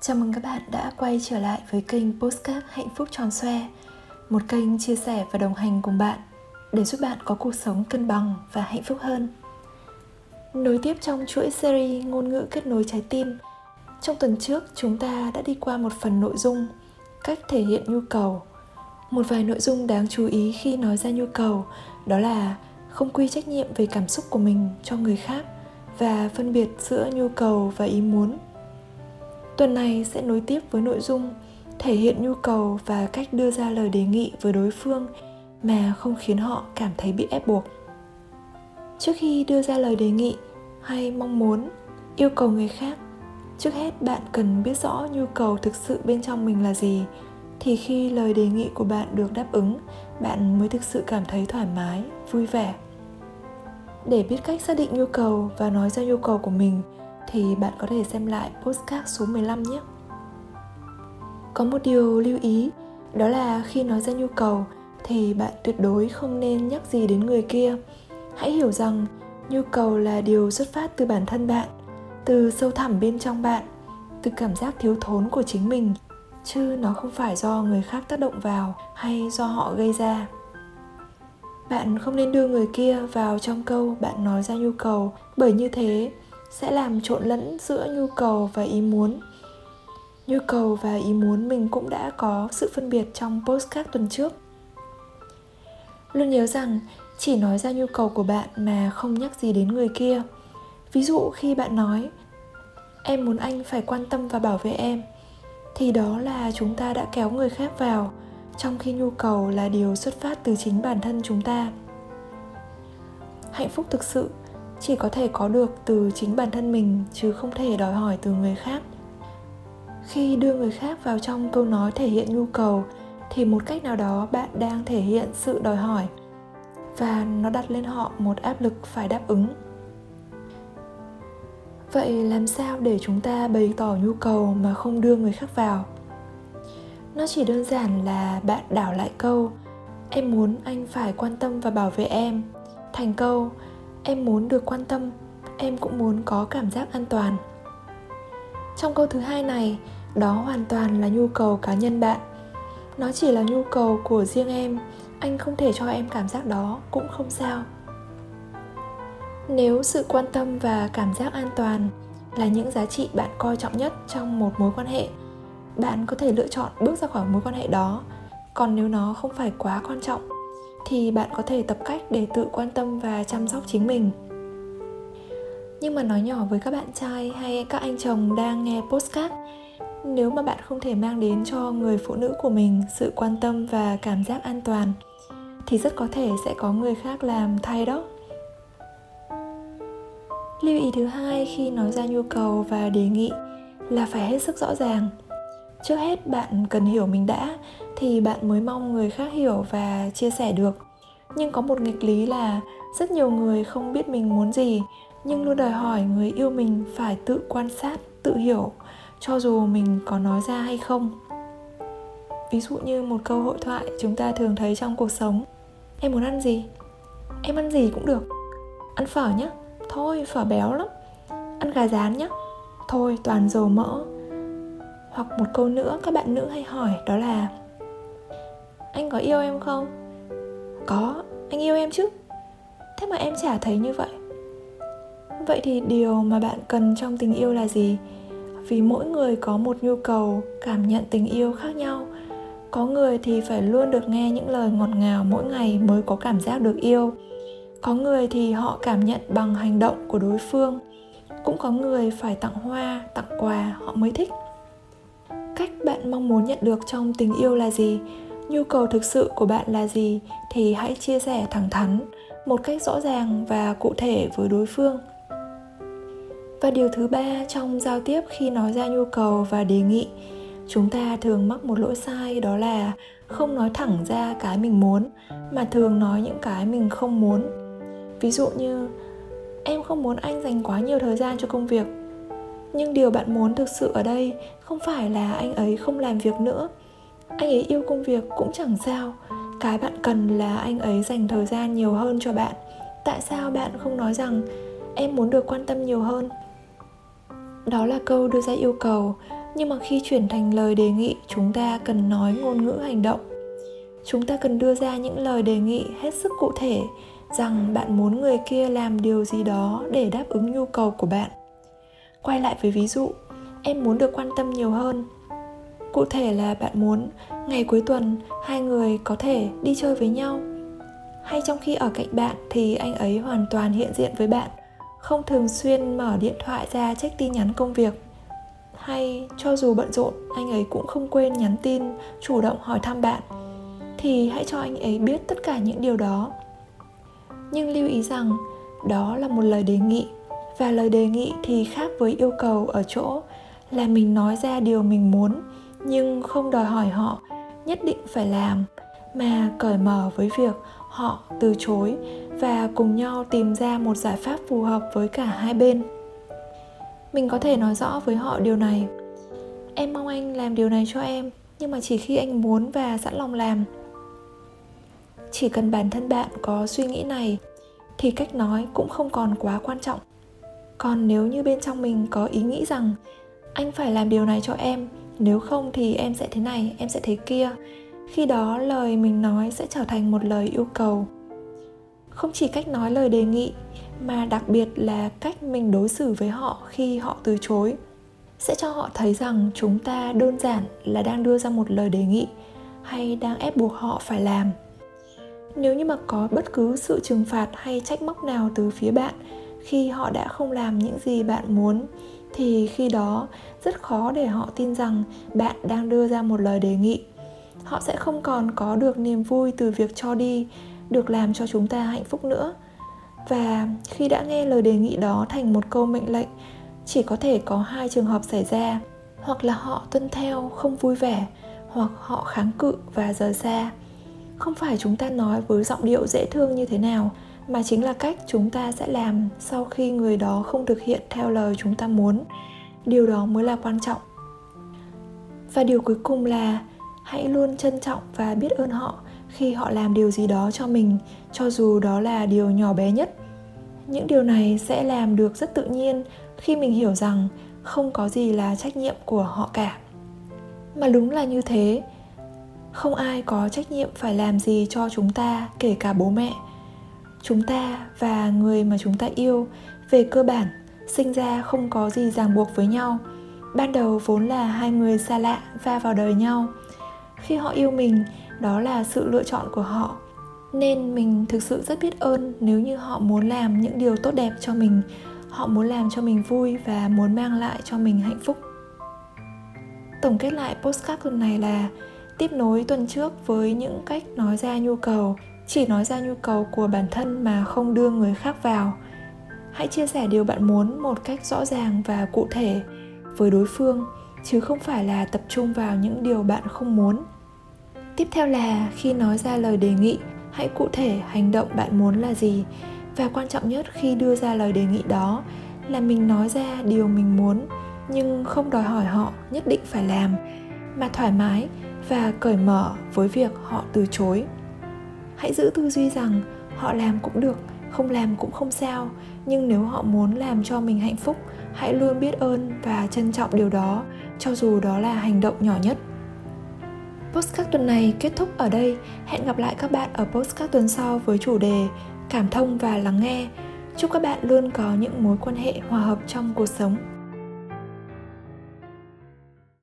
Chào mừng các bạn đã quay trở lại với kênh Postcard Hạnh phúc tròn xoe, Một kênh chia sẻ và đồng hành cùng bạn Để giúp bạn có cuộc sống cân bằng và hạnh phúc hơn. Nối tiếp trong chuỗi series ngôn ngữ kết nối trái tim, Trong tuần trước chúng ta đã đi qua một phần nội dung, Cách thể hiện nhu cầu. Một vài nội dung đáng chú ý khi nói ra nhu cầu, Đó là không quy trách nhiệm về cảm xúc của mình cho người khác Và phân biệt giữa nhu cầu và ý muốn. Tuần này sẽ nối tiếp với nội dung thể hiện nhu cầu và cách đưa ra lời đề nghị với đối phương mà không khiến họ cảm thấy bị ép buộc. Trước khi đưa ra lời đề nghị hay mong muốn, yêu cầu người khác, trước hết bạn cần biết rõ nhu cầu thực sự bên trong mình là gì thì khi lời đề nghị của bạn được đáp ứng, bạn mới thực sự cảm thấy thoải mái, vui vẻ. Để biết cách xác định nhu cầu và nói ra nhu cầu của mình, thì bạn có thể xem lại postcard số 15 nhé. Có một điều lưu ý, đó là khi nói ra nhu cầu thì bạn tuyệt đối không nên nhắc gì đến người kia. Hãy hiểu rằng nhu cầu là điều xuất phát từ bản thân bạn, từ sâu thẳm bên trong bạn, từ cảm giác thiếu thốn của chính mình, chứ nó không phải do người khác tác động vào hay do họ gây ra. Bạn không nên đưa người kia vào trong câu bạn nói ra nhu cầu bởi như thế sẽ làm trộn lẫn giữa nhu cầu và ý muốn. Nhu cầu và ý muốn mình cũng đã có sự phân biệt trong postcard tuần trước. Luôn nhớ rằng, chỉ nói ra nhu cầu của bạn mà không nhắc gì đến người kia. Ví dụ khi bạn nói, em muốn anh phải quan tâm và bảo vệ em, thì đó là chúng ta đã kéo người khác vào, trong khi nhu cầu là điều xuất phát từ chính bản thân chúng ta. Hạnh phúc thực sự chỉ có thể có được từ chính bản thân mình, chứ không thể đòi hỏi từ người khác. Khi đưa người khác vào trong câu nói thể hiện nhu cầu, thì một cách nào đó bạn đang thể hiện sự đòi hỏi, và nó đặt lên họ một áp lực phải đáp ứng. Vậy làm sao để chúng ta bày tỏ nhu cầu mà không đưa người khác vào? Nó chỉ đơn giản là bạn đảo lại câu, em muốn anh phải quan tâm và bảo vệ em. Thành câu em muốn được quan tâm, em cũng muốn có cảm giác an toàn. Trong câu thứ hai này, đó hoàn toàn là nhu cầu cá nhân bạn. Nó chỉ là nhu cầu của riêng em, anh không thể cho em cảm giác đó cũng không sao. Nếu sự quan tâm và cảm giác an toàn là những giá trị bạn coi trọng nhất trong một mối quan hệ, bạn có thể lựa chọn bước ra khỏi mối quan hệ đó, còn nếu nó không phải quá quan trọng thì bạn có thể tập cách để tự quan tâm và chăm sóc chính mình. Nhưng mà nói nhỏ với các bạn trai hay các anh chồng đang nghe postcard nếu mà bạn không thể mang đến cho người phụ nữ của mình sự quan tâm và cảm giác an toàn, thì rất có thể sẽ có người khác làm thay đó. Lưu ý thứ hai khi nói ra nhu cầu và đề nghị là phải hết sức rõ ràng trước hết bạn cần hiểu mình đã, thì bạn mới mong người khác hiểu và chia sẻ được. Nhưng có một nghịch lý là rất nhiều người không biết mình muốn gì, nhưng luôn đòi hỏi người yêu mình phải tự quan sát, tự hiểu, cho dù mình có nói ra hay không. Ví dụ như một câu hội thoại chúng ta thường thấy trong cuộc sống. Em muốn ăn gì? Em ăn gì cũng được. Ăn phở nhé thôi, phở béo lắm. Ăn gà rán nhé thôi, toàn dầu mỡ hoặc một câu nữa các bạn nữ hay hỏi đó là, anh có yêu em không? Có, anh yêu em chứ. Thế mà em chả thấy như vậy. Vậy thì điều mà bạn cần trong tình yêu là gì? Vì mỗi người có một nhu cầu, cảm nhận tình yêu khác nhau. Có người thì phải luôn được nghe những lời ngọt ngào mỗi ngày mới có cảm giác được yêu. Có người thì họ cảm nhận bằng hành động của đối phương. Cũng có người phải tặng hoa, tặng quà họ mới thích cách bạn mong muốn nhận được trong tình yêu là gì? Nhu cầu thực sự của bạn là gì? Thì hãy chia sẻ thẳng thắn, một cách rõ ràng và cụ thể với đối phương. Và điều thứ ba trong giao tiếp khi nói ra nhu cầu và đề nghị, chúng ta thường mắc một lỗi sai đó là không nói thẳng ra cái mình muốn, mà thường nói những cái mình không muốn. Ví dụ như, em không muốn anh dành quá nhiều thời gian cho công việc nhưng điều bạn muốn thực sự ở đây không phải là anh ấy không làm việc nữa. Anh ấy yêu công việc cũng chẳng sao. Cái bạn cần là anh ấy dành thời gian nhiều hơn cho bạn. Tại sao bạn không nói rằng em muốn được quan tâm nhiều hơn? Đó là câu đưa ra yêu cầu, nhưng mà khi chuyển thành lời đề nghị, chúng ta cần nói ngôn ngữ hành động. Chúng ta cần đưa ra những lời đề nghị hết sức cụ thể rằng bạn muốn người kia làm điều gì đó để đáp ứng nhu cầu của bạn quay lại với ví dụ, em muốn được quan tâm nhiều hơn. Cụ thể là bạn muốn ngày cuối tuần hai người có thể đi chơi với nhau. Hay trong khi ở cạnh bạn thì anh ấy hoàn toàn hiện diện với bạn, không thường xuyên mở điện thoại ra check tin nhắn công việc. Hay cho dù bận rộn, anh ấy cũng không quên nhắn tin, chủ động hỏi thăm bạn. Thì hãy cho anh ấy biết tất cả những điều đó. Nhưng lưu ý rằng, đó là một lời đề nghị và lời đề nghị thì khác với yêu cầu ở chỗ là mình nói ra điều mình muốn, nhưng không đòi hỏi họ nhất định phải làm, mà cởi mở với việc họ từ chối và cùng nhau tìm ra một giải pháp phù hợp với cả hai bên. Mình có thể nói rõ với họ điều này. Em mong anh làm điều này cho em, nhưng mà chỉ khi anh muốn và sẵn lòng làm. Chỉ cần bản thân bạn có suy nghĩ này, thì cách nói cũng không còn quá quan trọng còn nếu như bên trong mình có ý nghĩ rằng anh phải làm điều này cho em, nếu không thì em sẽ thế này, em sẽ thế kia. Khi đó lời mình nói sẽ trở thành một lời yêu cầu. Không chỉ cách nói lời đề nghị, mà đặc biệt là cách mình đối xử với họ khi họ từ chối, sẽ cho họ thấy rằng chúng ta đơn giản là đang đưa ra một lời đề nghị hay đang ép buộc họ phải làm. Nếu như mà có bất cứ sự trừng phạt hay trách móc nào từ phía bạn khi họ đã không làm những gì bạn muốn, thì khi đó, rất khó để họ tin rằng bạn đang đưa ra một lời đề nghị. Họ sẽ không còn có được niềm vui từ việc cho đi, được làm cho chúng ta hạnh phúc nữa. Và khi đã nghe lời đề nghị đó thành một câu mệnh lệnh, chỉ có thể có hai trường hợp xảy ra. Hoặc là họ tuân theo không vui vẻ, hoặc họ kháng cự và rời xa. Không phải chúng ta nói với giọng điệu dễ thương như thế nào mà chính là cách chúng ta sẽ làm sau khi người đó không thực hiện theo lời chúng ta muốn. Điều đó mới là quan trọng. Và điều cuối cùng là hãy luôn trân trọng và biết ơn họ khi họ làm điều gì đó cho mình, cho dù đó là điều nhỏ bé nhất. Những điều này sẽ làm được rất tự nhiên khi mình hiểu rằng không có gì là trách nhiệm của họ cả. Mà đúng là như thế. Không ai có trách nhiệm phải làm gì cho chúng ta, kể cả bố mẹ chúng ta và người mà chúng ta yêu về cơ bản sinh ra không có gì ràng buộc với nhau. Ban đầu vốn là hai người xa lạ va vào đời nhau. Khi họ yêu mình, đó là sự lựa chọn của họ. Nên mình thực sự rất biết ơn nếu như họ muốn làm những điều tốt đẹp cho mình. Họ muốn làm cho mình vui và muốn mang lại cho mình hạnh phúc. Tổng kết lại postcard tuần này là tiếp nối tuần trước với những cách nói ra nhu cầu chỉ nói ra nhu cầu của bản thân mà không đưa người khác vào. Hãy chia sẻ điều bạn muốn một cách rõ ràng và cụ thể với đối phương, chứ không phải là tập trung vào những điều bạn không muốn. Tiếp theo là khi nói ra lời đề nghị, hãy cụ thể hành động bạn muốn là gì. Và quan trọng nhất khi đưa ra lời đề nghị đó là mình nói ra điều mình muốn, nhưng không đòi hỏi họ nhất định phải làm, mà thoải mái và cởi mở với việc họ từ chối hãy giữ tư duy rằng họ làm cũng được, không làm cũng không sao nhưng nếu họ muốn làm cho mình hạnh phúc, hãy luôn biết ơn và trân trọng điều đó, cho dù đó là hành động nhỏ nhất Postcard tuần này kết thúc ở đây. Hẹn gặp lại các bạn ở postcard tuần sau với chủ đề Cảm thông và lắng nghe. Chúc các bạn luôn có những mối quan hệ hòa hợp trong cuộc sống.